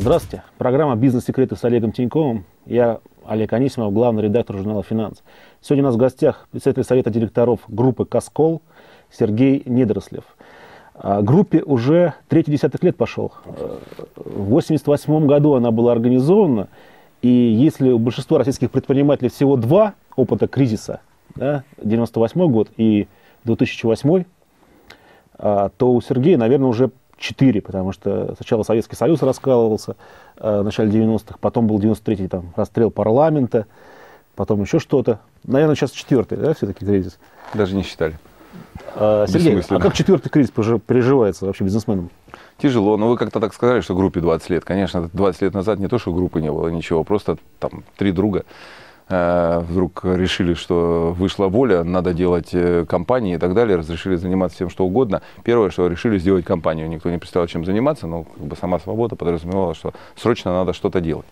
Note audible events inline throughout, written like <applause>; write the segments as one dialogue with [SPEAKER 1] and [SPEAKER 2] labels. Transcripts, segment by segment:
[SPEAKER 1] Здравствуйте. Программа «Бизнес-секреты» с Олегом Тиньковым. Я Олег Анисимов, главный редактор журнала «Финанс». Сегодня у нас в гостях представитель совета директоров группы «Коскол» Сергей Недорослев. А группе уже третий десяток лет пошел. В 1988 году она была организована, и если у большинства российских предпринимателей всего два опыта кризиса, да, 98 год и 2008, а, то у Сергея, наверное, уже четыре, потому что сначала Советский Союз раскалывался э, в начале 90-х, потом был 93-й там, расстрел парламента, потом еще что-то. Наверное, сейчас четвертый, да, все-таки кризис?
[SPEAKER 2] Даже не считали.
[SPEAKER 1] А, Сергей, а как четвертый кризис переживается вообще бизнесменам?
[SPEAKER 2] Тяжело, но вы как-то так сказали, что группе 20 лет. Конечно, 20 лет назад не то, что группы не было, ничего, просто там три друга э, вдруг решили, что вышла воля, надо делать э, компании и так далее, разрешили заниматься всем, что угодно. Первое, что решили сделать компанию. Никто не представлял, чем заниматься, но как бы сама свобода подразумевала, что срочно надо что-то делать.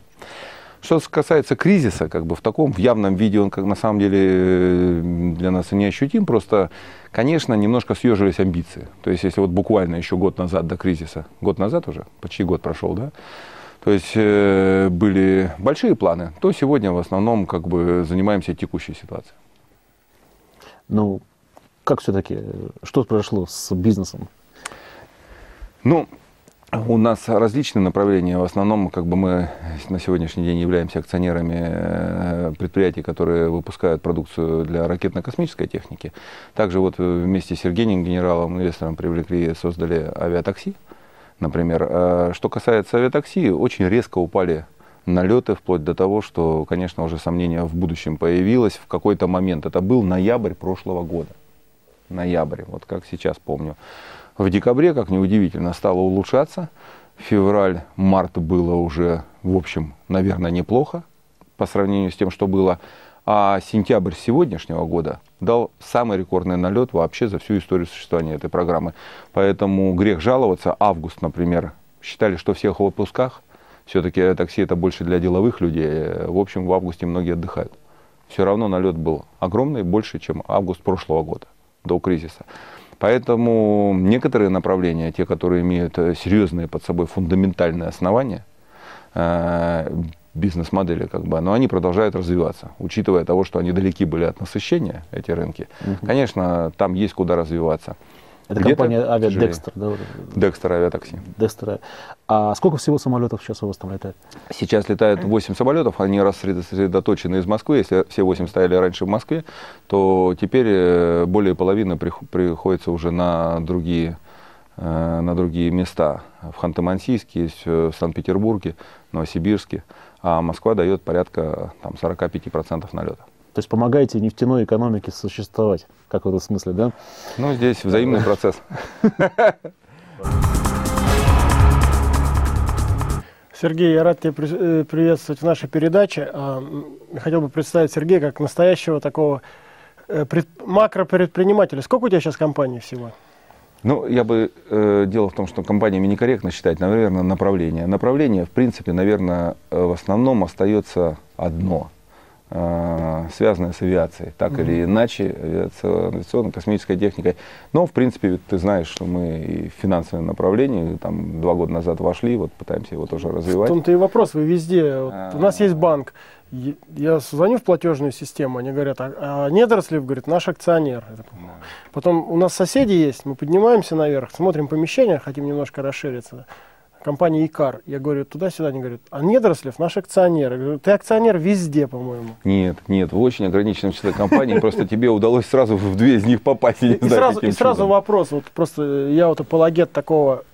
[SPEAKER 2] Что касается кризиса, как бы в таком в явном виде он как на самом деле э, для нас не ощутим, просто, конечно, немножко съежились амбиции. То есть, если вот буквально еще год назад до кризиса, год назад уже, почти год прошел, да, то есть э, были большие планы, то сегодня в основном как бы занимаемся текущей ситуацией.
[SPEAKER 1] Ну, как все-таки, что произошло с бизнесом?
[SPEAKER 2] Ну, у нас различные направления. В основном, как бы мы на сегодняшний день являемся акционерами э, предприятий, которые выпускают продукцию для ракетно-космической техники. Также вот вместе с Сергеем, генералом, инвестором, привлекли создали авиатакси, например. А что касается авиатакси, очень резко упали налеты, вплоть до того, что, конечно, уже сомнение в будущем появилось в какой-то момент. Это был ноябрь прошлого года. Ноябрь, вот как сейчас помню. В декабре, как неудивительно, стало улучшаться. Февраль, март было уже, в общем, наверное, неплохо по сравнению с тем, что было. А сентябрь сегодняшнего года дал самый рекордный налет вообще за всю историю существования этой программы. Поэтому грех жаловаться. Август, например, считали, что всех в отпусках. Все-таки такси это больше для деловых людей. В общем, в августе многие отдыхают. Все равно налет был огромный, больше, чем август прошлого года, до кризиса. Поэтому некоторые направления, те, которые имеют э, серьезные под собой фундаментальные основания, э, бизнес-модели, как бы, но они продолжают развиваться, учитывая того, что они далеки были от насыщения, эти рынки. Угу. Конечно, там есть куда развиваться.
[SPEAKER 1] Это компания Авиадекстер, да?
[SPEAKER 2] Декстер авиатакси.
[SPEAKER 1] Декстер. А сколько всего самолетов сейчас у вас там летает?
[SPEAKER 2] Сейчас летает 8 самолетов, они рассредоточены из Москвы. Если все 8 стояли раньше в Москве, то теперь э, более половины приходится уже на другие, э, на другие места. В Ханты-Мансийске, в Санкт-Петербурге, Новосибирске. А Москва дает порядка там, 45% налета.
[SPEAKER 1] То есть помогаете нефтяной экономике существовать, как в этом смысле, да?
[SPEAKER 2] Ну, здесь взаимный процесс.
[SPEAKER 3] Сергей, я рад тебя э, приветствовать в нашей передаче. А, хотел бы представить Сергея как настоящего такого э, макропредпринимателя. Сколько у тебя сейчас компаний всего?
[SPEAKER 2] Ну, я бы... Э, дело в том, что компаниями некорректно считать, наверное, направление. Направление, в принципе, наверное, э, в основном остается одно – связанная с авиацией, так mm-hmm. или иначе, авиационной, космической техникой. Но, в принципе, ты знаешь, что мы и в финансовом направлении, там, два года назад вошли, вот пытаемся его тоже развивать.
[SPEAKER 3] В том-то и вопрос, вы везде. Вот, у нас есть банк, я звоню в платежную систему, они говорят, а, а Недорослев, говорит, наш акционер. Потом у нас соседи есть, мы поднимаемся наверх, смотрим помещение, хотим немножко расшириться компания ИКАР. Я говорю, туда-сюда, они говорят, а Недорослев наш акционер. Я говорю, ты акционер везде, по-моему.
[SPEAKER 2] Нет, нет, в очень ограниченном числе компаний, просто тебе удалось сразу в две из них попасть. И
[SPEAKER 3] сразу вопрос, вот просто я вот апологет такого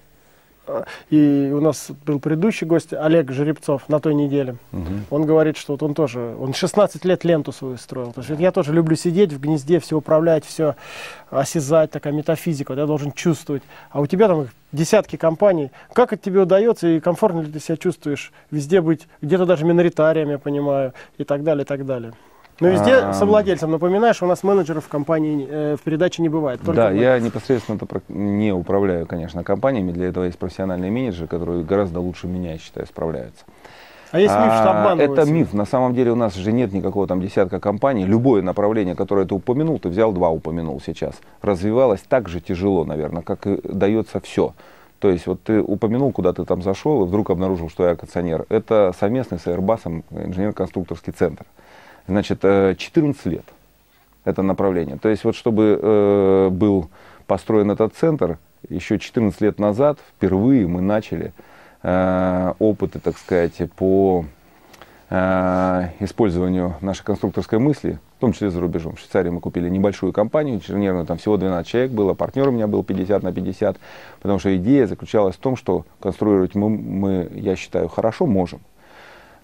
[SPEAKER 3] и у нас был предыдущий гость, Олег Жеребцов, на той неделе. Угу. Он говорит, что вот он тоже, он 16 лет ленту свою строил. То есть я тоже люблю сидеть в гнезде, все управлять, все осязать, такая метафизика, вот я должен чувствовать. А у тебя там десятки компаний. Как это тебе удается и комфортно ли ты себя чувствуешь везде быть, где-то даже миноритарием, я понимаю, и так далее, и так далее. Но везде а, совладельцем. Напоминаешь, у нас менеджеров в компании э, в передаче не бывает.
[SPEAKER 2] да, мы... я непосредственно не управляю, конечно, компаниями. Для этого есть профессиональные менеджеры, которые гораздо лучше меня, я считаю, справляются.
[SPEAKER 3] А есть миф, что обманывают?
[SPEAKER 2] Это миф. На самом деле у нас же нет никакого там десятка компаний. Любое направление, которое ты упомянул, ты взял два, упомянул сейчас, развивалось так же тяжело, наверное, как и дается все. То есть вот ты упомянул, куда ты там зашел, и вдруг обнаружил, что я акционер. Это совместный с Airbus инженерно-конструкторский центр. Значит, 14 лет это направление. То есть вот чтобы э, был построен этот центр, еще 14 лет назад впервые мы начали э, опыты, так сказать, по э, использованию нашей конструкторской мысли, в том числе за рубежом. В Швейцарии мы купили небольшую компанию инженерную, там всего 12 человек было, партнер у меня был 50 на 50, потому что идея заключалась в том, что конструировать мы, мы я считаю, хорошо можем.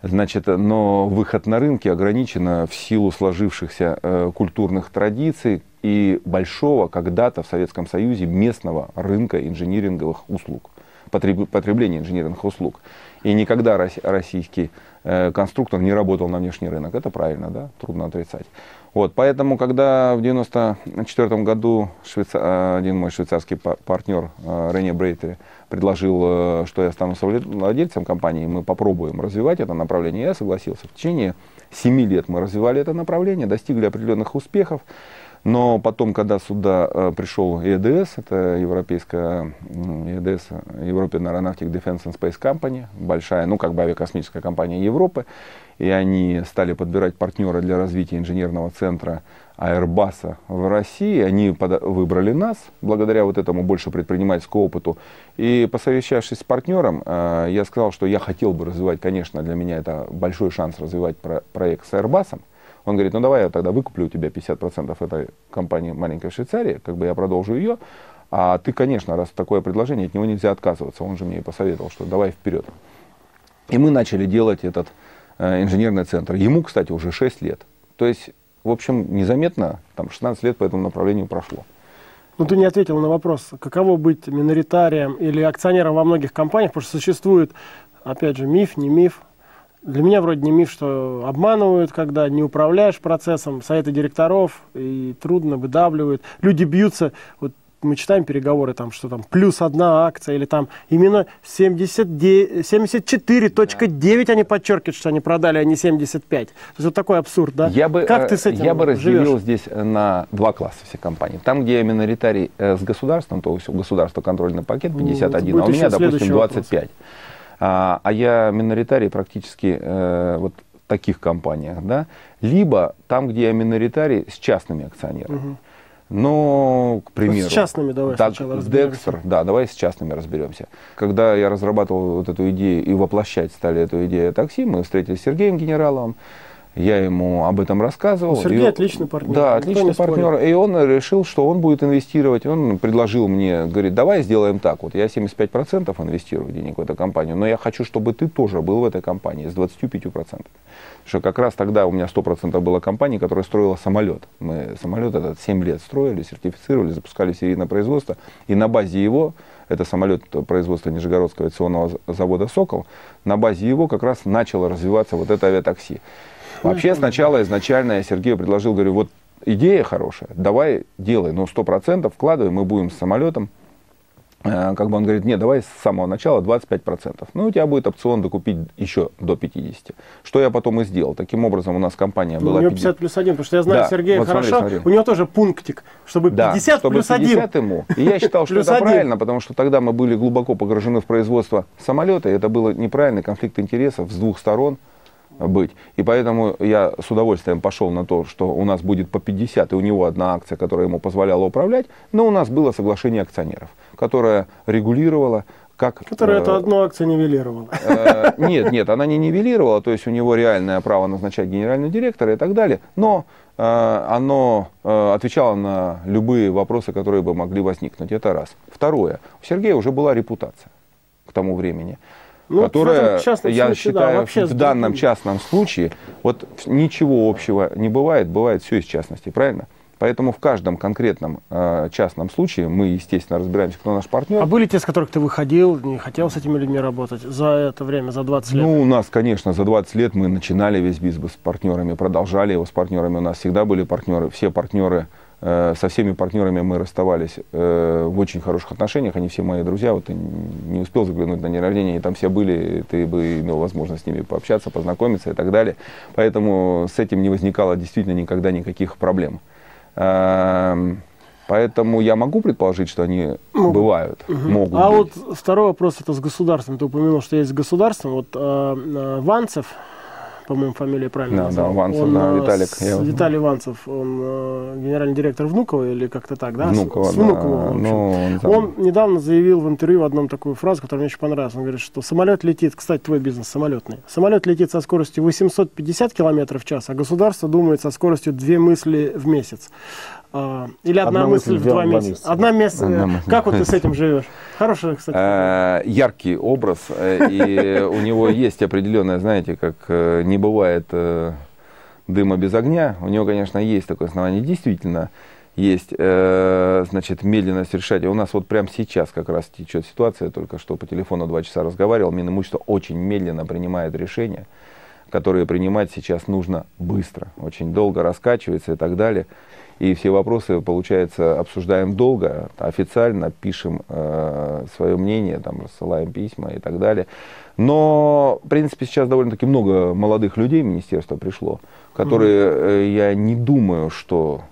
[SPEAKER 2] Значит, но выход на рынки ограничен в силу сложившихся э, культурных традиций и большого когда-то в Советском Союзе местного рынка инжиниринговых услуг, потреб, потребления инжиниринговых услуг. И никогда российский э, конструктор не работал на внешний рынок. Это правильно, да? Трудно отрицать. Вот, поэтому, когда в 1994 году швейца... Э, один мой швейцарский партнер э, Рене Брейтер предложил, э, что я стану владельцем компании, мы попробуем развивать это направление, я согласился. В течение 7 лет мы развивали это направление, достигли определенных успехов. Но потом, когда сюда пришел ЕДС, это европейская ЕДС, European Aeronautic Defense and Space Company, большая, ну как бы авиакосмическая компания Европы, и они стали подбирать партнера для развития инженерного центра Airbus в России. Они выбрали нас, благодаря вот этому больше предпринимательскому опыту. И посовещавшись с партнером, э, я сказал, что я хотел бы развивать, конечно, для меня это большой шанс развивать про, проект с Airbus. Он говорит, ну давай я тогда выкуплю у тебя 50% этой компании маленькой в Швейцарии, как бы я продолжу ее. А ты, конечно, раз такое предложение, от него нельзя отказываться. Он же мне и посоветовал, что давай вперед. И мы начали делать этот инженерный центр. Ему, кстати, уже 6 лет. То есть, в общем, незаметно, там 16 лет по этому направлению прошло.
[SPEAKER 3] Ну, ты не ответил на вопрос, каково быть миноритарием или акционером во многих компаниях, потому что существует, опять же, миф, не миф, для меня вроде не миф, что обманывают, когда не управляешь процессом, советы директоров, и трудно, выдавливают. Люди бьются, вот мы читаем переговоры, там, что там плюс одна акция, или там именно 74.9 да. они подчеркивают, что они продали, а не 75. То есть вот такой абсурд, да?
[SPEAKER 2] Я бы, как ты с этим Я бы разделил живешь? здесь на два класса все компании. Там, где я миноритарий э, с государством, то у государства контрольный пакет 51, ну, а у меня, допустим, 25. Вопрос. А, а я миноритарий практически э, вот таких компаниях, да, либо там, где я миноритарий с частными акционерами. Угу. Но, к примеру,
[SPEAKER 3] с частными давай
[SPEAKER 2] так, Декстер, да, давай с частными разберемся. Когда я разрабатывал вот эту идею и воплощать стали эту идею такси, мы встретились с Сергеем Генераловым, я ему об этом рассказывал. Ну,
[SPEAKER 3] Сергей и, отличный партнер.
[SPEAKER 2] Да, отличный партнер. Спорит. И он решил, что он будет инвестировать. Он предложил мне, говорит, давай сделаем так. Вот я 75% инвестирую денег в эту компанию, но я хочу, чтобы ты тоже был в этой компании с 25%. Потому что как раз тогда у меня 100% была компания, которая строила самолет. Мы самолет этот 7 лет строили, сертифицировали, запускали серийное производство. И на базе его, это самолет производства Нижегородского авиационного завода «Сокол», на базе его как раз начало развиваться вот это авиатакси. Вообще сначала изначально я Сергею предложил, говорю, вот идея хорошая, давай делай, но сто процентов вкладывай, мы будем с самолетом. Э, как бы он говорит, нет, давай с самого начала 25%. Ну, у тебя будет опцион докупить еще до 50. Что я потом и сделал. Таким образом, у нас компания ну, была...
[SPEAKER 3] У него 50 плюс 1, потому что я знаю да, Сергея вот хорошо. Смотри, смотри. У него тоже пунктик, чтобы 50 да, чтобы
[SPEAKER 2] плюс
[SPEAKER 3] 50
[SPEAKER 2] 1. ему. И я считал, что это правильно, потому что тогда мы были глубоко погружены в производство самолета, и это был неправильный конфликт интересов с двух сторон быть. И поэтому я с удовольствием пошел на то, что у нас будет по 50, и у него одна акция, которая ему позволяла управлять, но у нас было соглашение акционеров, которое регулировало как...
[SPEAKER 3] Которая э, эту одну акцию нивелировала.
[SPEAKER 2] Э, нет, нет, она не нивелировала, то есть у него реальное право назначать генерального директора и так далее, но э, оно э, отвечало на любые вопросы, которые бы могли возникнуть. Это раз. Второе. У Сергея уже была репутация к тому времени ну, которая, я случае, считаю, да, вообще в данном частном случае, вот ничего общего не бывает, бывает все из частности, правильно? Поэтому в каждом конкретном э, частном случае мы, естественно, разбираемся, кто наш партнер.
[SPEAKER 3] А были те, с которых ты выходил, не хотел с этими людьми работать за это время, за 20 лет?
[SPEAKER 2] Ну, у нас, конечно, за 20 лет мы начинали весь бизнес с партнерами, продолжали его с партнерами. У нас всегда были партнеры, все партнеры со всеми партнерами мы расставались э, в очень хороших отношениях. Они все мои друзья. Вот ты не успел заглянуть на день рождения, и там все были, ты бы имел возможность с ними пообщаться, познакомиться и так далее. Поэтому с этим не возникало действительно никогда никаких проблем. Эм, Поэтому я могу предположить, что они могут. бывают, угу. могут
[SPEAKER 3] А
[SPEAKER 2] быть.
[SPEAKER 3] вот второй вопрос это с государством. Ты упомянул, что есть с государством. Вот э, э Ванцев, по-моему, фамилия правильно
[SPEAKER 2] да. Да, Ванцев, он, да, Виталик.
[SPEAKER 3] С, я... Виталий Ванцев, он э, генеральный директор Внуково или как-то так, да?
[SPEAKER 2] Внуково,
[SPEAKER 3] с, с Внуково,
[SPEAKER 2] да.
[SPEAKER 3] Ну, он, он недавно заявил в интервью одном такую фразу, которая мне очень понравилась. Он говорит, что самолет летит, кстати, твой бизнес самолетный, самолет летит со скоростью 850 км в час, а государство думает со скоростью две мысли в месяц. А, или одна, одна мысль, мысль в два месяца. месяца. Одна мысль. Одна мысль. Как вот ты с этим живешь? Хороший, кстати.
[SPEAKER 2] Э, яркий образ, э, и у него есть определенное, знаете, как э, не бывает дыма без огня. У него, конечно, есть такое основание. Действительно, есть, значит, медленность решать. И у нас вот прямо сейчас как раз течет ситуация, только что по телефону два часа разговаривал, Минимущество очень медленно принимает решения, которые принимать сейчас нужно быстро, очень долго раскачивается и так далее и все вопросы, получается, обсуждаем долго, официально пишем э, свое мнение, там, рассылаем письма и так далее. Но, в принципе, сейчас довольно-таки много молодых людей в министерство пришло, которые, э, я не думаю, что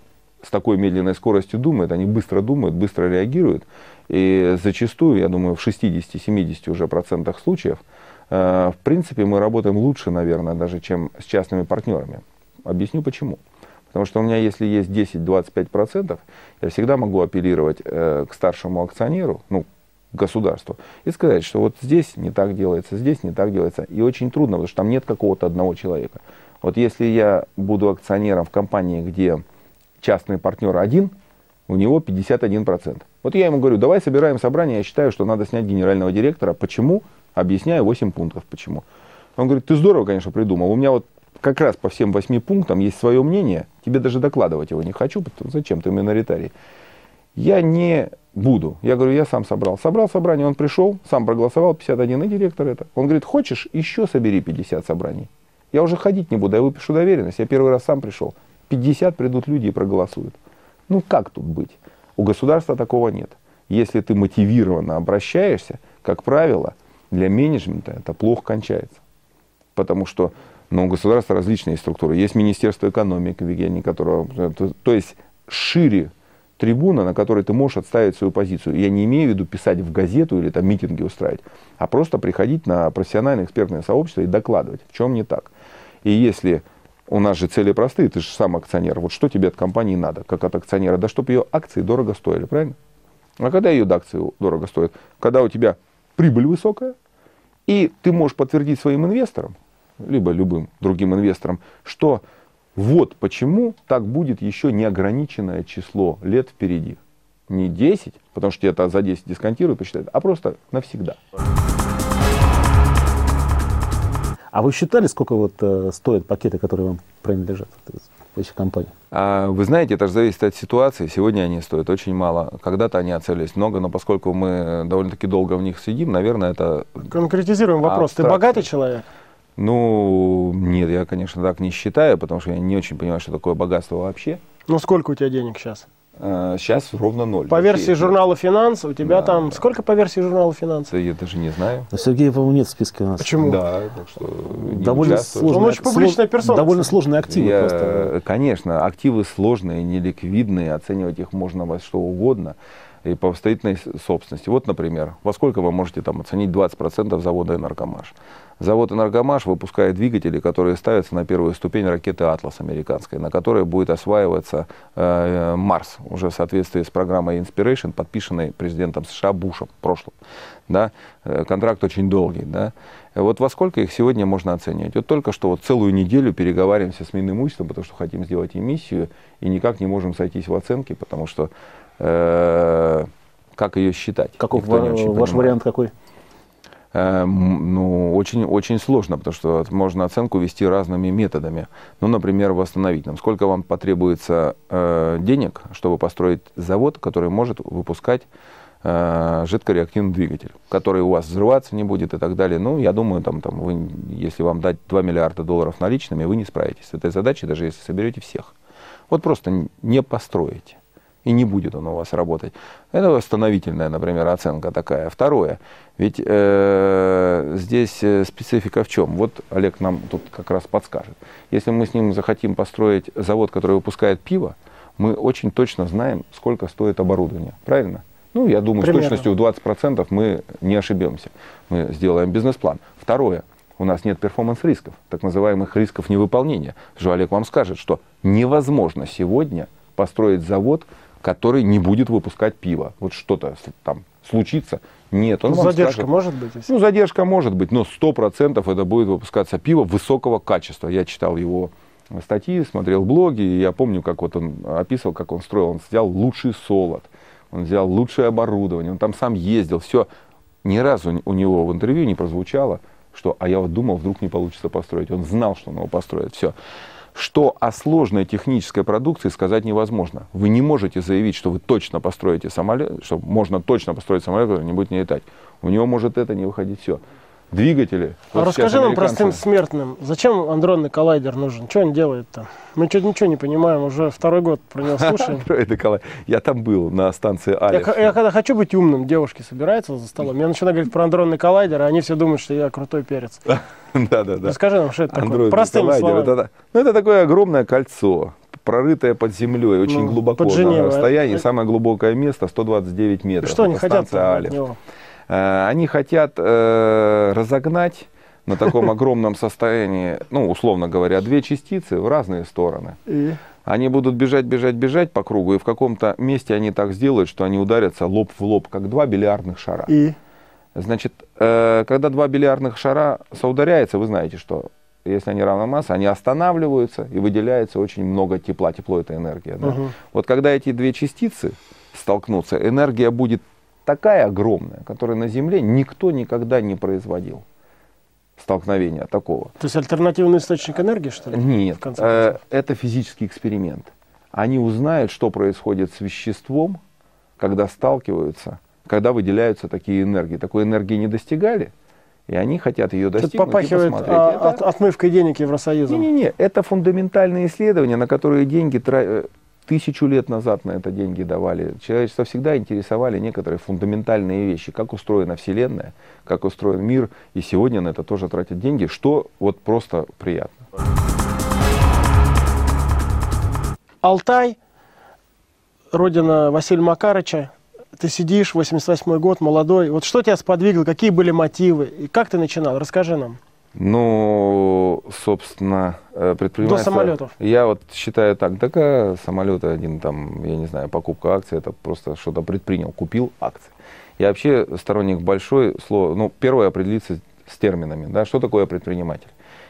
[SPEAKER 2] с такой медленной скоростью думают, они быстро думают, быстро реагируют. И зачастую, я думаю, в 60-70 уже процентах случаев, э, в принципе, мы работаем лучше, наверное, даже, чем с частными партнерами. Объясню почему. Потому что у меня, если есть 10-25%, я всегда могу апеллировать э, к старшему акционеру, ну, государству, и сказать, что вот здесь не так делается, здесь не так делается. И очень трудно, потому что там нет какого-то одного человека. Вот если я буду акционером в компании, где частный партнер один, у него 51%. Вот я ему говорю, давай собираем собрание, я считаю, что надо снять генерального директора. Почему? Объясняю 8 пунктов, почему. Он говорит, ты здорово, конечно, придумал. У меня вот как раз по всем восьми пунктам есть свое мнение, тебе даже докладывать его не хочу, потому, зачем ты миноритарий. Я не буду. Я говорю, я сам собрал. Собрал собрание, он пришел, сам проголосовал, 51, и директор это. Он говорит, хочешь, еще собери 50 собраний. Я уже ходить не буду, я выпишу доверенность. Я первый раз сам пришел. 50 придут люди и проголосуют. Ну как тут быть? У государства такого нет. Если ты мотивированно обращаешься, как правило, для менеджмента это плохо кончается. Потому что но у государства различные структуры. Есть Министерство экономики, в которого... То, то есть шире трибуна, на которой ты можешь отставить свою позицию. Я не имею в виду писать в газету или там митинги устраивать, а просто приходить на профессиональное экспертное сообщество и докладывать, в чем не так. И если у нас же цели простые, ты же сам акционер, вот что тебе от компании надо, как от акционера? Да чтобы ее акции дорого стоили, правильно? А когда ее акции дорого стоят? Когда у тебя прибыль высокая, и ты можешь подтвердить своим инвесторам, либо любым другим инвесторам, что вот почему так будет еще неограниченное число лет впереди. Не 10, потому что это за 10 дисконтируют, посчитают, а просто навсегда.
[SPEAKER 1] А вы считали, сколько вот э, стоят пакеты, которые вам принадлежат в этих компаниях?
[SPEAKER 2] А, вы знаете, это же зависит от ситуации. Сегодня они стоят очень мало. Когда-то они оценивались много, но поскольку мы довольно-таки долго в них сидим, наверное, это...
[SPEAKER 3] Конкретизируем вопрос. Абстракция. Ты богатый человек?
[SPEAKER 2] Ну, нет, я, конечно, так не считаю, потому что я не очень понимаю, что такое богатство вообще.
[SPEAKER 3] Ну, сколько у тебя денег сейчас?
[SPEAKER 2] Сейчас а, ровно ноль.
[SPEAKER 3] По версии журнала «Финанс» у тебя да, там... Да. Сколько по версии журнала «Финанс»?
[SPEAKER 2] Я даже не знаю.
[SPEAKER 1] Но Сергея, по-моему, нет в списке у нас.
[SPEAKER 3] Почему?
[SPEAKER 2] Да, так что
[SPEAKER 1] довольно сложная, Он очень публичная персона. Довольно сложные активы
[SPEAKER 2] Я, просто. Конечно, активы сложные, неликвидные, оценивать их можно во что угодно и по обстоятельной собственности. Вот, например, во сколько вы можете там оценить 20% завода «Энергомаш»? Завод «Энергомаш» выпускает двигатели, которые ставятся на первую ступень ракеты «Атлас» американской, на которой будет осваиваться э, Марс, уже в соответствии с программой Inspiration, подписанной президентом США Бушем в прошлом. Да? Э, контракт очень долгий. Да? Вот во сколько их сегодня можно оценивать? Вот только что вот целую неделю переговариваемся с Минимуществом, потому что хотим сделать эмиссию, и никак не можем сойтись в оценке, потому что э, как ее считать?
[SPEAKER 1] Каков ваш вариант какой?
[SPEAKER 2] Э, ну, очень, очень сложно, потому что можно оценку вести разными методами. Ну, например, восстановительным. Сколько вам потребуется э, денег, чтобы построить завод, который может выпускать э, жидкореактивный двигатель, который у вас взрываться не будет и так далее. Ну, я думаю, там, там, вы, если вам дать 2 миллиарда долларов наличными, вы не справитесь с этой задачей, даже если соберете всех. Вот просто не построите и не будет он у вас работать. Это восстановительная, например, оценка такая. Второе, ведь э, здесь э, специфика в чем? Вот Олег нам тут как раз подскажет. Если мы с ним захотим построить завод, который выпускает пиво, мы очень точно знаем, сколько стоит оборудование. Правильно? Ну, я думаю, Примерно. с точностью в 20% мы не ошибемся. Мы сделаем бизнес-план. Второе. У нас нет перформанс-рисков, так называемых рисков невыполнения. Что Олег вам скажет, что невозможно сегодня построить завод, который не будет выпускать пиво. Вот что-то там случится. Нет, он ну,
[SPEAKER 3] задержка скажет, может быть?
[SPEAKER 2] Если... Ну, задержка может быть, но 100% это будет выпускаться пиво высокого качества. Я читал его статьи, смотрел блоги, и я помню, как вот он описывал, как он строил. Он взял лучший солод, он взял лучшее оборудование, он там сам ездил, все. Ни разу у него в интервью не прозвучало, что «а я вот думал, вдруг не получится построить». Он знал, что он его построит, все. Что о сложной технической продукции сказать невозможно. Вы не можете заявить, что вы точно построите самолет, что можно точно построить самолет, который не будет не летать. У него может это не выходить все двигатели.
[SPEAKER 3] А расскажи нам простым смертным, зачем андронный коллайдер нужен? Что он делает-то? Мы что-то ничего не понимаем, уже второй год про него <laughs> слушаем.
[SPEAKER 2] Я там был на станции Алиф.
[SPEAKER 3] Я, я когда хочу быть умным, девушки собираются за столом, я начинаю говорить про андронный коллайдер, а они все думают, что я крутой перец.
[SPEAKER 2] Да, да, да.
[SPEAKER 3] Расскажи нам, что это такое? Простыми словами.
[SPEAKER 2] Это, ну, это такое огромное кольцо, прорытое под землей, очень ну, глубоко на расстоянии. Самое глубокое место 129 метров.
[SPEAKER 3] Что они хотят от него?
[SPEAKER 2] Э, они хотят э, разогнать на таком <laughs> огромном состоянии, ну, условно говоря, две частицы в разные стороны. И? Они будут бежать, бежать, бежать по кругу, и в каком-то месте они так сделают, что они ударятся лоб в лоб, как два бильярдных шара.
[SPEAKER 3] И?
[SPEAKER 2] Значит, э, когда два бильярдных шара соударяются, вы знаете, что если они равной массы, они останавливаются и выделяется очень много тепла. Тепло это энергия. Да? Угу. Вот когда эти две частицы столкнутся, энергия будет такая огромная, которую на Земле никто никогда не производил столкновения такого.
[SPEAKER 3] То есть альтернативный источник энергии, что ли?
[SPEAKER 2] Нет, э, это физический эксперимент. Они узнают, что происходит с веществом, когда сталкиваются, когда выделяются такие энергии. Такой энергии не достигали, и они хотят ее достигнуть
[SPEAKER 3] это попахивает А, это... от, отмывкой денег Евросоюза.
[SPEAKER 2] Не-не-не, это фундаментальные исследования, на которые деньги э, Тысячу лет назад на это деньги давали. Человечество всегда интересовали некоторые фундаментальные вещи, как устроена Вселенная, как устроен мир, и сегодня на это тоже тратят деньги, что вот просто приятно.
[SPEAKER 3] Алтай, родина Василия Макарыча, ты сидишь, 88 год, молодой. Вот что тебя сподвигло, какие были мотивы, и как ты начинал? Расскажи нам.
[SPEAKER 2] Ну, собственно, э, предпринимательство...
[SPEAKER 3] До самолетов.
[SPEAKER 2] Я вот считаю так, такая самолет один там, я не знаю, покупка акций, это просто что-то предпринял, купил акции. Я вообще сторонник большой слова, ну, первое определиться с терминами, да, что такое предприниматель.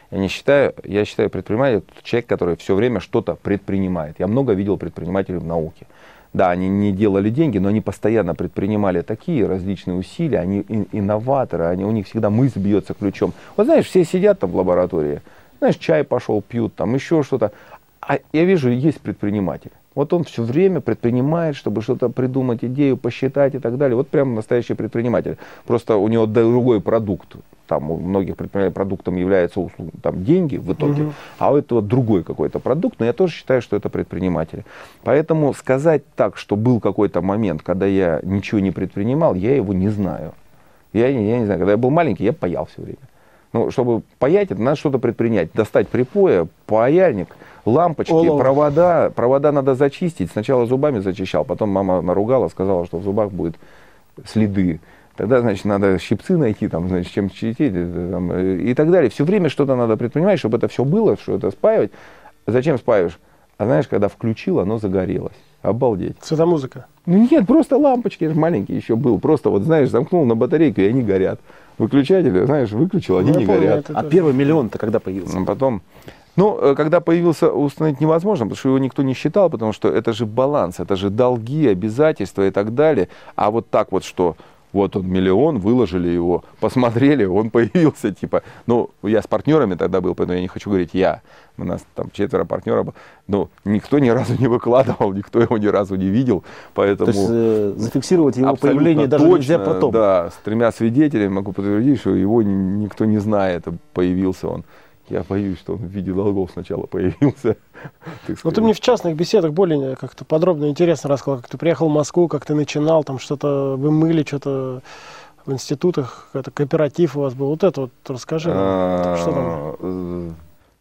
[SPEAKER 2] Я не считаю, я считаю предприниматель человек, который все время что-то предпринимает. Я много видел предпринимателей в науке. Да, они не делали деньги, но они постоянно предпринимали такие различные усилия, они инноваторы, они, у них всегда мысль бьется ключом. Вот знаешь, все сидят там в лаборатории, знаешь, чай пошел, пьют, там еще что-то. А я вижу, есть предприниматель. Вот он все время предпринимает, чтобы что-то придумать, идею, посчитать и так далее. Вот прям настоящий предприниматель. Просто у него другой продукт там у многих предпринимателей продуктом являются там, деньги в итоге, угу. а у этого другой какой-то продукт, но я тоже считаю, что это предприниматели. Поэтому сказать так, что был какой-то момент, когда я ничего не предпринимал, я его не знаю. Я, я не знаю, когда я был маленький, я паял все время. Ну, чтобы паять, это надо что-то предпринять. Достать припоя, паяльник, лампочки, Олов. провода. Провода надо зачистить. Сначала зубами зачищал, потом мама наругала, сказала, что в зубах будет следы. Тогда, значит, надо щипцы найти, там, значит, чем чистить там, и так далее. Все время что-то надо предпринимать, чтобы это все было, что это спаивать. Зачем спаиваешь? А знаешь, когда включил, оно загорелось. Обалдеть.
[SPEAKER 3] Светомузыка?
[SPEAKER 2] Ну нет, просто лампочки, я же маленький еще был. Просто вот, знаешь, замкнул на батарейку, и они горят. Выключатели, знаешь, выключил, они ну, не помню, горят.
[SPEAKER 1] А первый миллион-то когда появился?
[SPEAKER 2] А потом, ну, э, когда появился, установить невозможно, потому что его никто не считал, потому что это же баланс, это же долги, обязательства и так далее. А вот так вот, что вот он миллион, выложили его, посмотрели, он появился, типа, ну, я с партнерами тогда был, поэтому я не хочу говорить я, у нас там четверо партнеров, но никто ни разу не выкладывал, никто его ни разу не видел, поэтому... То
[SPEAKER 1] есть э, зафиксировать его появление даже точно, нельзя потом?
[SPEAKER 2] Да, с тремя свидетелями могу подтвердить, что его никто не знает, появился он. Я боюсь, что он в виде долгов сначала появился. <laughs>
[SPEAKER 3] Ну ты мне в частных беседах более как-то подробно интересно рассказал, как ты приехал в Москву, как ты начинал, там что-то вы мыли, что-то в институтах, это кооператив у вас был. Вот это вот расскажи, что там?
[SPEAKER 2] Э,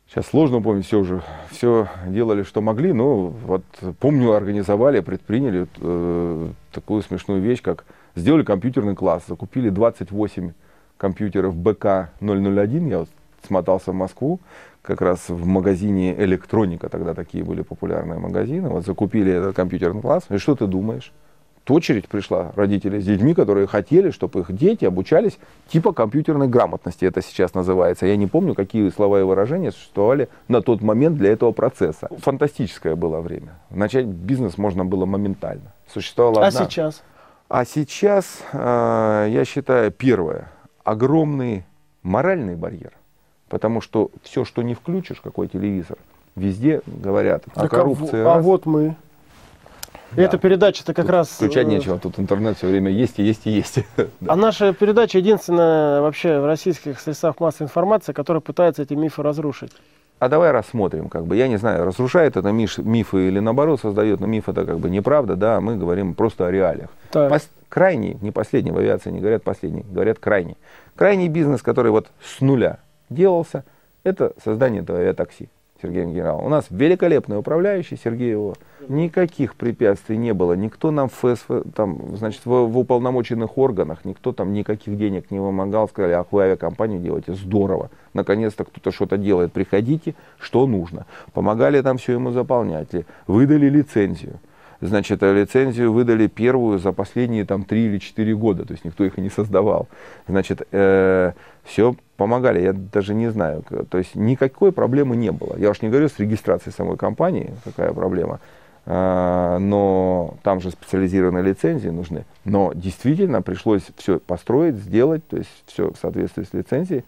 [SPEAKER 2] Сейчас сложно помнить, все уже, все делали, что могли, но вот помню, организовали, предприняли э, такую смешную вещь, как сделали компьютерный класс, закупили 28 компьютеров БК-001, я вот смотался в Москву, как раз в магазине электроника, тогда такие были популярные магазины, вот закупили этот компьютерный класс, и что ты думаешь? очередь пришла родителей с детьми, которые хотели, чтобы их дети обучались типа компьютерной грамотности, это сейчас называется. Я не помню, какие слова и выражения существовали на тот момент для этого процесса. Фантастическое было время. Начать бизнес можно было моментально. Существовала
[SPEAKER 3] а
[SPEAKER 2] одна...
[SPEAKER 3] сейчас?
[SPEAKER 2] А сейчас, э, я считаю, первое, огромный моральный барьер. Потому что все, что не включишь, какой телевизор, везде говорят о
[SPEAKER 3] Так
[SPEAKER 2] коррупции.
[SPEAKER 3] А, а вот мы.
[SPEAKER 2] Да.
[SPEAKER 3] Эта передача-то как
[SPEAKER 2] Тут
[SPEAKER 3] раз...
[SPEAKER 2] Включать
[SPEAKER 3] э,
[SPEAKER 2] нечего, тут интернет все время есть и есть и есть. <laughs>
[SPEAKER 3] А наша передача единственная вообще в российских средствах массовой информации, которая пытается эти мифы разрушить.
[SPEAKER 2] А давай рассмотрим, как бы, я не знаю, разрушает это миш- мифы или наоборот создает, но миф это как бы неправда, да, мы говорим просто о реалиях.
[SPEAKER 3] Так.
[SPEAKER 2] Пос- крайний, не последний, в авиации не говорят последний, говорят крайний. Крайний бизнес, который вот с нуля делался, это создание этого авиатакси. Сергей Генерал. У нас великолепный управляющий Сергей его. Никаких препятствий не было. Никто нам в ФСФ, там, значит, в, в уполномоченных органах, никто там никаких денег не вымогал. Сказали, ах, вы авиакомпанию делаете, здорово. Наконец-то кто-то что-то делает. Приходите, что нужно. Помогали там все ему заполнять. Выдали лицензию. Значит, а лицензию выдали первую за последние там три или четыре года, то есть никто их и не создавал. Значит, э, все помогали, я даже не знаю, то есть никакой проблемы не было. Я уж не говорю с регистрацией самой компании, какая проблема, А, но там же специализированные лицензии нужны. Но действительно пришлось все построить, сделать, то есть все в соответствии с лицензией.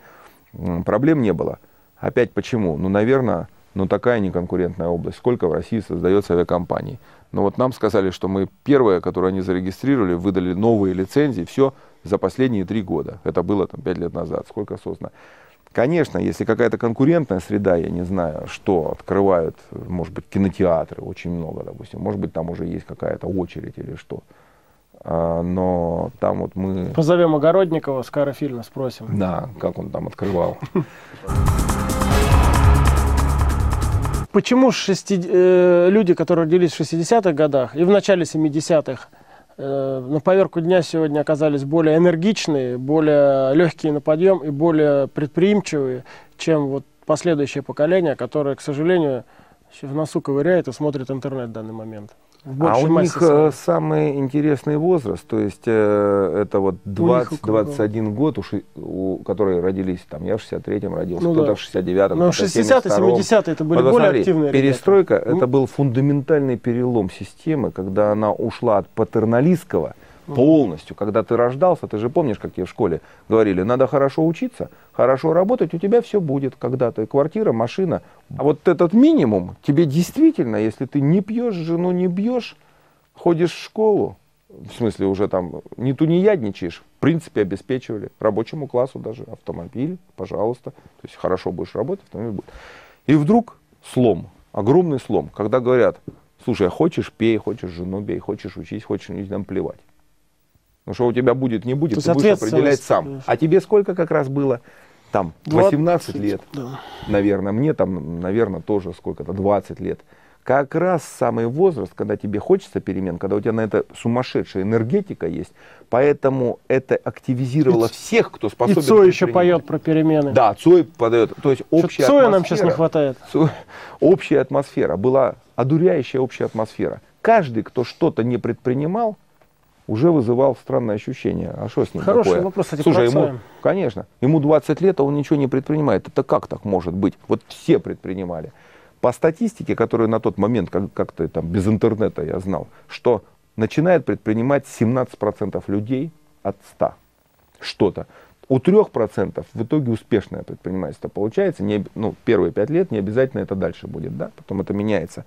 [SPEAKER 2] Проблем не было. Опять почему? Ну, наверное, ну такая неконкурентная область. Сколько в России создается авиакомпаний? Но вот нам сказали, что мы первые, которые они зарегистрировали, выдали новые лицензии, все за последние три года. Это было там пять лет назад. Сколько создано? Конечно, если какая-то конкурентная среда, я не знаю, что открывают, может быть, кинотеатры, очень много, допустим, может быть, там уже есть какая-то очередь или что. А, Но там вот мы...
[SPEAKER 3] Позовем Огородникова, с Карафильна спросим.
[SPEAKER 2] Да, как он там открывал.
[SPEAKER 3] Почему э, люди, которые родились в 60-х годах и в начале 70-х, э, на поверку дня сегодня оказались более энергичные, более легкие на подъем и более предприимчивые, чем вот последующее поколение, которое, к сожалению, в носу ковыряет и смотрит интернет в данный момент.
[SPEAKER 2] А у них
[SPEAKER 3] своей.
[SPEAKER 2] э, самый интересный возраст, то есть э, это вот
[SPEAKER 3] У них около-
[SPEAKER 2] 20-21 год, у, ши- у, которые родились, там, я в 63-м родился,
[SPEAKER 3] Ну
[SPEAKER 2] кто-то
[SPEAKER 3] да.
[SPEAKER 2] в 69-м,
[SPEAKER 3] Но
[SPEAKER 2] кто-то в
[SPEAKER 3] 60-е,
[SPEAKER 2] 72-м.
[SPEAKER 3] 70-е это были
[SPEAKER 2] Вот
[SPEAKER 3] более
[SPEAKER 2] посмотри,
[SPEAKER 3] активные ребята.
[SPEAKER 2] Перестройка
[SPEAKER 3] Ну.
[SPEAKER 2] это был фундаментальный перелом системы, когда она ушла от патерналистского полностью. Когда ты рождался, ты же помнишь, как тебе в школе говорили, надо хорошо учиться, хорошо работать, у тебя все будет когда-то. Квартира, машина. А вот этот минимум тебе действительно, если ты не пьешь, жену не бьешь, ходишь в школу, в смысле уже там не тунеядничаешь, в принципе обеспечивали рабочему классу даже автомобиль, пожалуйста, то есть хорошо будешь работать, автомобиль будет. И вдруг слом, огромный слом, когда говорят, слушай, а хочешь пей, хочешь жену бей, хочешь учись, хочешь нам плевать. Ну что у тебя будет, не будет, ты будешь определять сам.
[SPEAKER 3] конечно.
[SPEAKER 2] А тебе сколько как раз было? Там 18 лет
[SPEAKER 3] Да.
[SPEAKER 2] наверное, мне там, наверное, тоже сколько-то, 20 лет. Как раз самый возраст, когда тебе хочется перемен, когда у тебя на это сумасшедшая энергетика есть, поэтому это активизировало
[SPEAKER 3] И-
[SPEAKER 2] всех, кто
[SPEAKER 3] И
[SPEAKER 2] способен...
[SPEAKER 3] Цой еще поет про перемены.
[SPEAKER 2] Да, Цой подает. То есть общая
[SPEAKER 3] Цоя нам сейчас не
[SPEAKER 2] атмосфера-
[SPEAKER 3] хватает.
[SPEAKER 2] Общая атмосфера, была одуряющая общая атмосфера. Каждый, кто что-то не предпринимал, уже вызывал странное ощущение. А что с ним
[SPEAKER 3] Хороший
[SPEAKER 2] такое?
[SPEAKER 3] вопрос, кстати,
[SPEAKER 2] Слушай, ему, конечно, ему 20 лет, а он ничего не предпринимает. Это как так может быть? Вот все предпринимали. По статистике, которую на тот момент, как- как-то там без интернета я знал, что начинает предпринимать 17% людей от 100 что-то. У 3% в итоге успешное предпринимательство получается. Не, ну, первые 5 лет не обязательно это дальше будет, да, потом это меняется.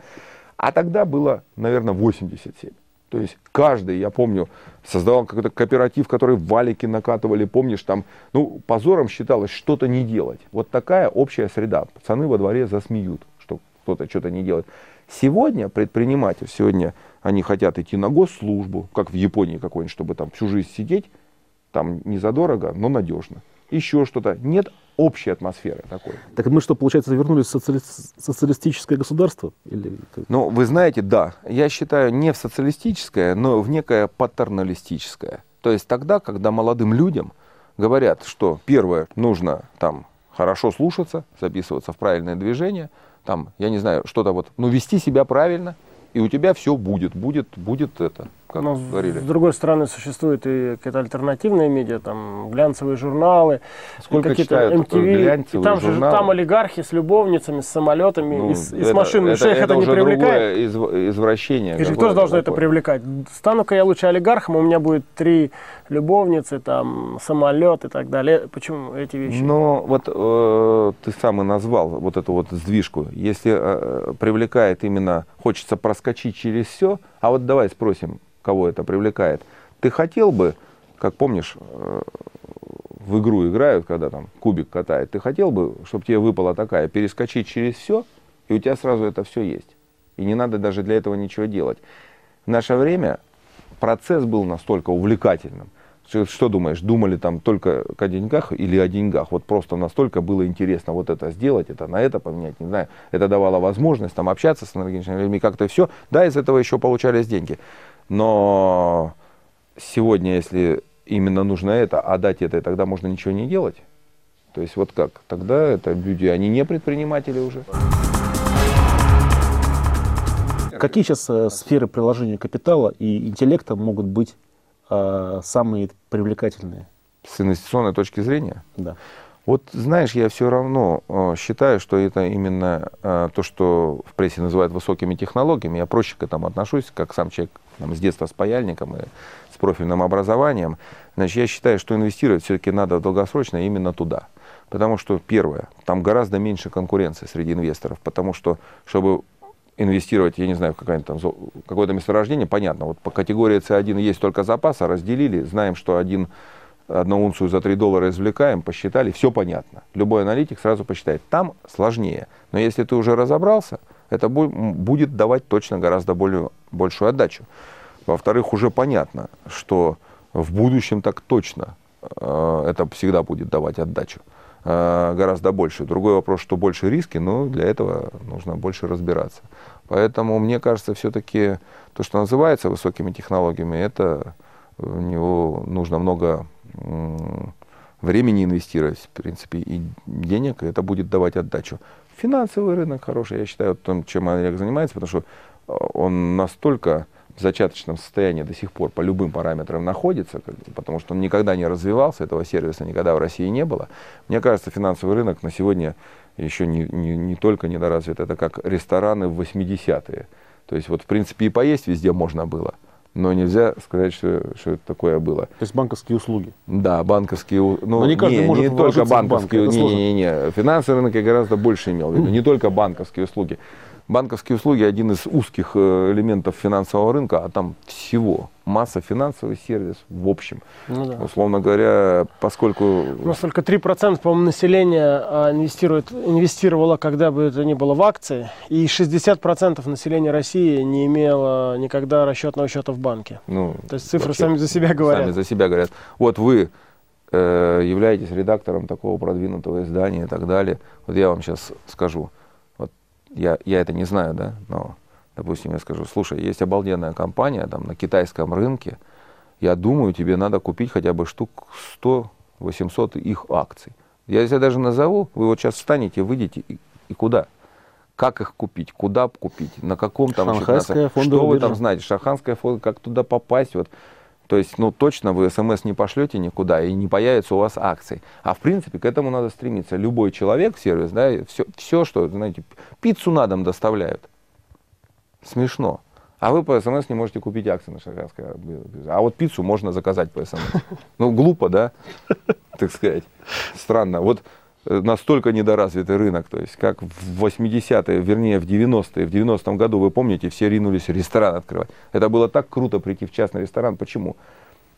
[SPEAKER 2] А тогда было, наверное, 87. То есть каждый, я помню, создавал какой-то кооператив, который валики накатывали, помнишь, там, ну, позором считалось что-то не делать. Вот такая общая среда. Пацаны во дворе засмеют, что кто-то что-то не делает. Сегодня предприниматель, сегодня они хотят идти на госслужбу, как в Японии какой-нибудь, чтобы там всю жизнь сидеть, там не задорого, но надежно. Еще что-то. Нет общей атмосферы такой.
[SPEAKER 1] Так мы что, получается, вернулись в социали... социалистическое государство? Или...
[SPEAKER 2] Ну, вы знаете, да. Я считаю, не в социалистическое, но в некое патерналистическое. То есть тогда, когда молодым людям говорят, что первое, нужно там хорошо слушаться, записываться в правильное движение, там, я не знаю, что-то вот, ну, вести себя правильно, и у тебя все будет, будет, будет это,
[SPEAKER 3] как Но говорили. С другой стороны, существуют и какие-то альтернативные медиа, там глянцевые журналы,
[SPEAKER 2] Сколько какие-то
[SPEAKER 3] MTV, и там же там олигархи с любовницами, с самолетами, ну, и, с, и с машинами.
[SPEAKER 2] Это, это, это не привлекает? Из, извращение.
[SPEAKER 3] И же тоже должно это привлекать. Стану-ка я лучше олигархом, у меня будет три любовницы, там, самолет и так далее. Почему эти вещи?
[SPEAKER 2] Ну, вот э, ты сам и назвал вот эту вот сдвижку. Если э, привлекает именно, хочется проскочить через все, а вот давай спросим, кого это привлекает. Ты хотел бы, как помнишь, э, в игру играют, когда там кубик катает, ты хотел бы, чтобы тебе выпала такая, перескочить через все, и у тебя сразу это все есть. И не надо даже для этого ничего делать. В наше время процесс был настолько увлекательным. Что, думаешь, думали там только о деньгах или о деньгах? Вот просто настолько было интересно вот это сделать, это на это поменять, не знаю. Это давало возможность там общаться с энергичными людьми, как-то все. Да, из этого еще получались деньги. Но сегодня, если именно нужно это, а дать это, тогда можно ничего не делать. То есть вот как? Тогда это люди, они не предприниматели уже.
[SPEAKER 1] Какие сейчас э, сферы приложения капитала и интеллекта могут быть э, самые привлекательные?
[SPEAKER 2] С инвестиционной точки зрения?
[SPEAKER 1] Да.
[SPEAKER 2] Вот знаешь, я все равно э, считаю, что это именно э, то, что в прессе называют высокими технологиями. Я проще к этому отношусь, как сам человек там, с детства с паяльником и с профильным образованием. Значит, я считаю, что инвестировать все-таки надо долгосрочно именно туда. Потому что, первое, там гораздо меньше конкуренции среди инвесторов. Потому что, чтобы инвестировать, я не знаю, какое-то там какое-то месторождение, понятно, вот по категории C1 есть только запас, а разделили, знаем, что один одну унцию за 3 доллара извлекаем, посчитали, все понятно. Любой аналитик сразу посчитает. Там сложнее. Но если ты уже разобрался, это будет давать точно гораздо более, большую отдачу. Во-вторых, уже понятно, что в будущем так точно э, это всегда будет давать отдачу гораздо больше. Другой вопрос, что больше риски, но для этого нужно больше разбираться. Поэтому мне кажется, все-таки то, что называется высокими технологиями, это в него нужно много времени инвестировать, в принципе, и денег, и это будет давать отдачу. Финансовый рынок хороший, я считаю, том, чем Олег занимается, потому что э, он настолько в зачаточном состоянии до сих пор по любым параметрам находится, потому что он никогда не развивался, этого сервиса никогда в России не было. Мне кажется, финансовый рынок на сегодня еще не, не, не только недоразвит, это как рестораны в 80-е. То есть вот в принципе и поесть везде можно было но нельзя сказать, что, что это такое было. То
[SPEAKER 1] есть банковские услуги?
[SPEAKER 2] Да, банковские услуги. Ну, не каждый не, может не только банковские, банк, не, не, не, не. Финансовый рынок я гораздо больше имел в виду, <clears throat> не только банковские услуги. Банковские услуги один из узких э, элементов финансового рынка, а там всего масса финансовый сервис в общем. Ну, да. Условно говоря, поскольку...
[SPEAKER 3] У нас только 3%, по-моему, населения а, инвестирует, инвестировало, когда бы это ни было, в акции, и 60% населения России не имело никогда расчетного счета в банке. Ну, То есть цифры вообще, сами за себя говорят.
[SPEAKER 2] Сами за себя говорят. Вот вы э, являетесь редактором такого продвинутого издания и так далее. Вот я вам сейчас скажу – я, я это не знаю, да, но, допустим, я скажу, слушай, есть обалденная компания там на китайском рынке, я думаю, тебе надо купить хотя бы штук 100-800 их акций. Я если даже назову, вы вот сейчас встанете, выйдете и, и куда? Как их купить, куда купить, на каком там...
[SPEAKER 1] Шанхайская
[SPEAKER 2] Что вы там знаете? Шанхайская фонда, как туда попасть? Вот то есть, ну, точно вы смс не пошлете никуда, и не появится у вас акций. А в принципе, к этому надо стремиться. Любой человек сервис, да, все, все что, знаете, пиццу на дом доставляют. Смешно. А вы по СМС не можете купить акции на шанхайской. А вот пиццу можно заказать по СМС. Ну, глупо, да? Так сказать. Странно. Вот настолько недоразвитый рынок. То есть как в 80-е, вернее в 90-е, в 90-м году, вы помните, все ринулись ресторан открывать. Это было так круто прийти в частный ресторан. Почему?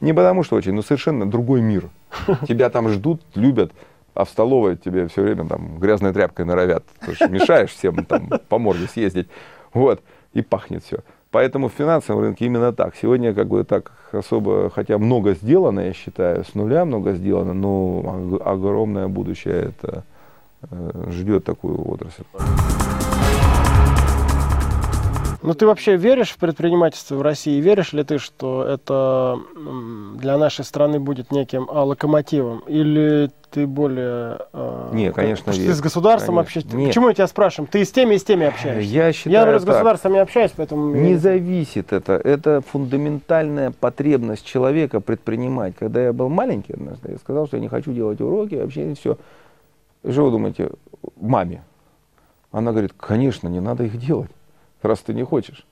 [SPEAKER 2] Не потому что очень, но совершенно другой мир. <laughs> Тебя там ждут, любят, а в столовой тебе все время там грязной тряпкой норовят. Ты мешаешь всем там по морде съездить. Вот. И пахнет все. Поэтому в финансовом рынке именно так. Сегодня как бы так особо, хотя много сделано, я считаю, с нуля много сделано, но огромное будущее это э, ждет такую отрасль.
[SPEAKER 3] Ну ты вообще веришь в предпринимательство в России? Веришь ли ты, что это для нашей страны будет неким локомотивом? Или ты более...
[SPEAKER 2] Э, не, конечно,
[SPEAKER 3] Ты с государством общаешься? Почему я тебя спрашиваю? Ты и с теми, и с теми общаешься?
[SPEAKER 2] Я считаю
[SPEAKER 3] Я, например, с государством не общаюсь, поэтому...
[SPEAKER 2] Не зависит это. Это фундаментальная потребность человека предпринимать. Когда я был маленький однажды, я сказал, что я не хочу делать уроки, вообще все. Что вы думаете? Маме. Она говорит, конечно, не надо их делать раз ты не хочешь.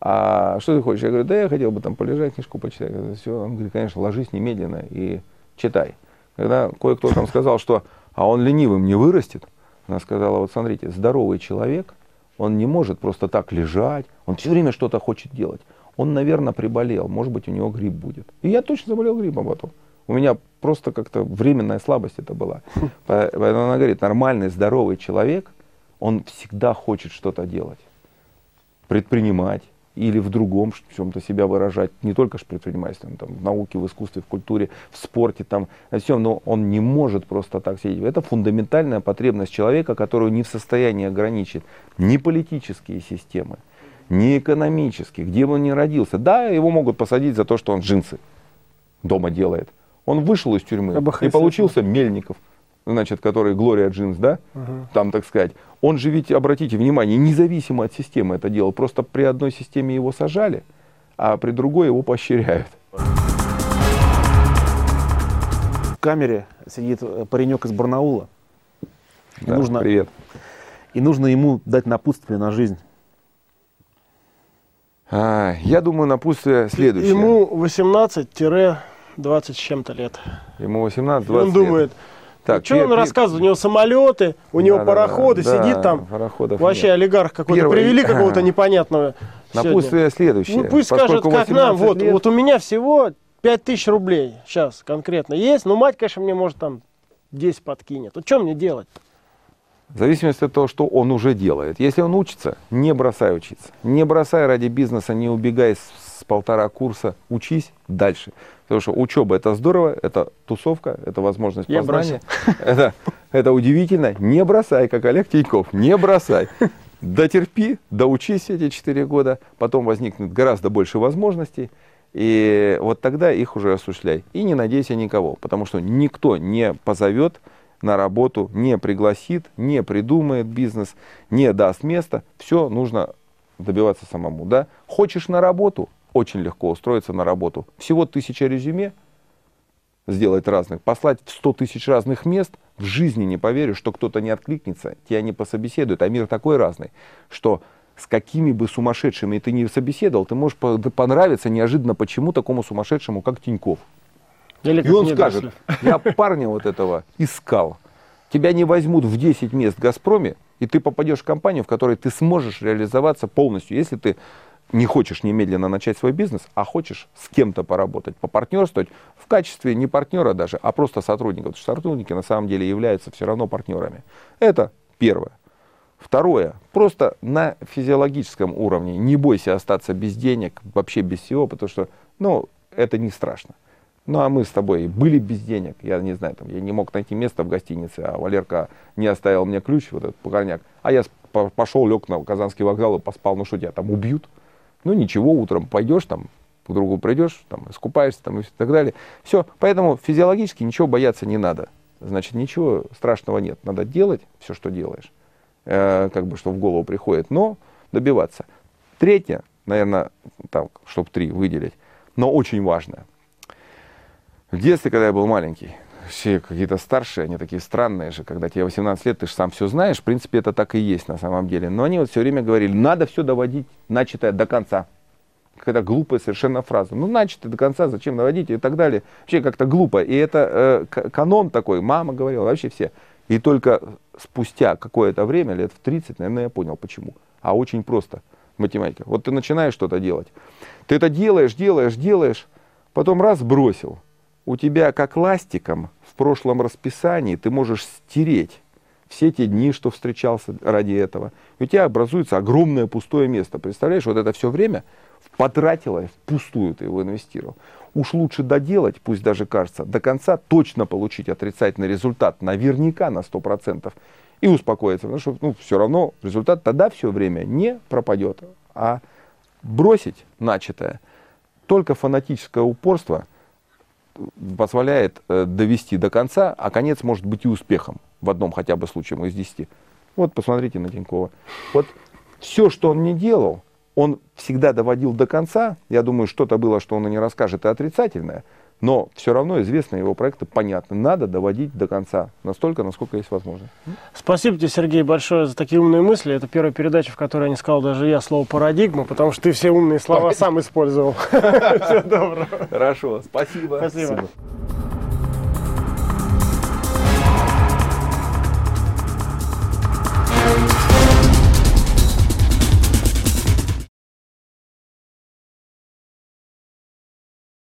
[SPEAKER 2] А что ты хочешь? Я говорю, да я хотел бы там полежать, книжку почитать. Все. Он говорит, конечно, ложись немедленно и читай. Когда кое-кто там сказал, что а он ленивым не вырастет, она сказала, вот смотрите, здоровый человек, он не может просто так лежать, он все время что-то хочет делать. Он, наверное, приболел, может быть, у него грипп будет. И я точно заболел гриппом потом. У меня просто как-то временная слабость это была. <laughs> Поэтому она говорит, нормальный, здоровый человек, он всегда хочет что-то делать предпринимать или в другом чем-то себя выражать, не только же предпринимательством, там, в науке, в искусстве, в культуре, в спорте, там, на всем, но он не может просто так сидеть. Это фундаментальная потребность человека, которую не в состоянии ограничить ни политические системы, ни экономические, где бы он ни родился. Да, его могут посадить за то, что он джинсы дома делает. Он вышел из тюрьмы и получился Мельников значит, который Глория Джинс, да, uh там, так сказать, он же ведь, обратите внимание, независимо от системы это делал, просто при одной системе его сажали, а при другой его поощряют.
[SPEAKER 1] В камере сидит э, паренек из Барнаула.
[SPEAKER 2] И да, нужно, привет.
[SPEAKER 1] И нужно ему дать напутствие на жизнь.
[SPEAKER 2] А, я думаю, напутствие следующее.
[SPEAKER 3] Ему 18-20 с чем-то лет.
[SPEAKER 2] Ему 18-20
[SPEAKER 3] Он
[SPEAKER 2] лет.
[SPEAKER 3] Так, что он пер... рассказывает? У него самолеты, у него да, пароходы, да, сидит там.
[SPEAKER 2] Пароходов
[SPEAKER 3] вообще нет. олигарх какой-то. Первый... Привели <clears throat> какого-то непонятного.
[SPEAKER 2] Напутствие следующее.
[SPEAKER 3] Ну пусть скажет, как нам. Вот, лет... вот у меня всего 5 тысяч рублей сейчас конкретно есть. Но мать, конечно, мне может там 10 подкинет. Вот что мне делать?
[SPEAKER 2] В зависимости от того, что он уже делает. Если он учится, не бросай учиться. Не бросай ради бизнеса, не убегай с, с полтора курса, учись дальше. Потому что учеба это здорово, это тусовка, это возможность Я познания. <laughs> Это, это удивительно. Не бросай, как Олег Тиньков, не бросай. <laughs> Дотерпи, доучись эти четыре года, потом возникнет гораздо больше возможностей. И вот тогда их уже осуществляй. И не надейся никого, потому что никто не позовет на работу, не пригласит, не придумает бизнес, не даст место. Все нужно добиваться самому. Да? Хочешь на работу, очень легко устроиться на работу. Всего тысяча резюме сделать разных, послать в 100 тысяч разных мест, в жизни не поверю, что кто-то не откликнется, тебя не пособеседует, а мир такой разный, что с какими бы сумасшедшими ты не собеседовал, ты можешь понравиться неожиданно почему такому сумасшедшему, как Тиньков. Или И он скажет, я парня вот этого искал. Тебя не возьмут в 10 мест в «Газпроме», и ты попадешь в компанию, в которой ты сможешь реализоваться полностью, если ты не хочешь немедленно начать свой бизнес, а хочешь с кем-то поработать, попартнерствовать в качестве не партнера даже, а просто сотрудника. Потому что сотрудники на самом деле являются все равно партнерами. Это первое. Второе, просто на физиологическом уровне не бойся остаться без денег, вообще без всего, потому что, ну, это не страшно. Ну, а мы с тобой были без денег, я не знаю, там, я не мог найти место в гостинице, а Валерка не оставил мне ключ, вот этот покорняк, а я пошел, лег на Казанский вокзал и поспал, ну что тебя там убьют? Ну ничего, утром пойдешь там, к другу придешь, там, искупаешься там, и так далее. Все, поэтому физиологически ничего бояться не надо. Значит, ничего страшного нет. Надо делать все, что делаешь, э, как бы, что в голову приходит, но добиваться. Третье, наверное, там, чтобы три выделить, но очень важное. В детстве, когда я был маленький, все какие-то старшие, они такие странные же, когда тебе 18 лет, ты же сам все знаешь, в принципе, это так и есть на самом деле. Но они вот все время говорили, надо все доводить начатое до конца. Какая-то глупая совершенно фраза. Ну, начатое до конца, зачем доводить и так далее. Вообще как-то глупо. И это э, канон такой, мама говорила, вообще все. И только спустя какое-то время, лет в 30, наверное, я понял, почему. А очень просто математика. Вот ты начинаешь что-то делать. Ты это делаешь, делаешь, делаешь, потом раз бросил у тебя как ластиком в прошлом расписании ты можешь стереть все те дни, что встречался ради этого. И у тебя образуется огромное пустое место. Представляешь, вот это все время потратила, впустую ты его инвестировал. Уж лучше доделать, пусть даже кажется, до конца точно получить отрицательный результат, наверняка на 100%, и успокоиться, потому что ну, все равно результат тогда все время не пропадет. А бросить начатое, только фанатическое упорство позволяет э, довести до конца, а конец может быть и успехом в одном хотя бы случае из десяти. Вот посмотрите на Тинькова. Вот все, что он не делал, он всегда доводил до конца. Я думаю, что-то было, что он и не расскажет, и отрицательное. Но все равно известно его проекты понятны. Надо доводить до конца, настолько, насколько есть возможность.
[SPEAKER 3] Спасибо тебе, Сергей, большое за такие умные мысли. Это первая передача, в которой я не сказал даже я слово «парадигма», потому что ты все умные слова сам использовал. <laughs> Всего
[SPEAKER 2] доброго. Хорошо, спасибо.
[SPEAKER 3] Спасибо.